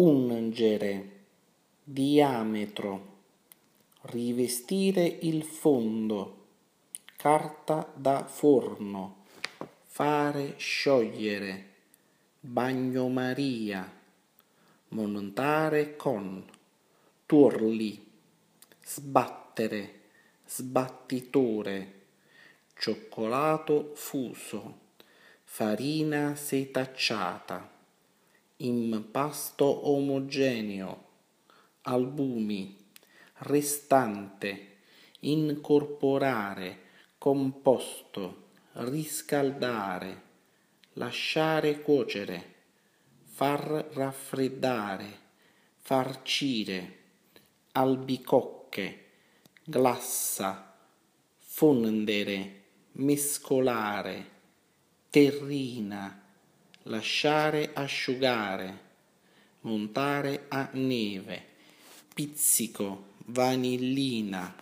ungere, diametro, rivestire il fondo, carta da forno, fare sciogliere, bagnomaria, montare con, turli, sbattere, sbattitore, cioccolato fuso, farina setacciata impasto omogeneo, albumi, restante, incorporare, composto, riscaldare, lasciare cuocere, far raffreddare, farcire, albicocche, glassa, fondere, mescolare, terrina, lasciare asciugare, montare a neve, pizzico, vanillina,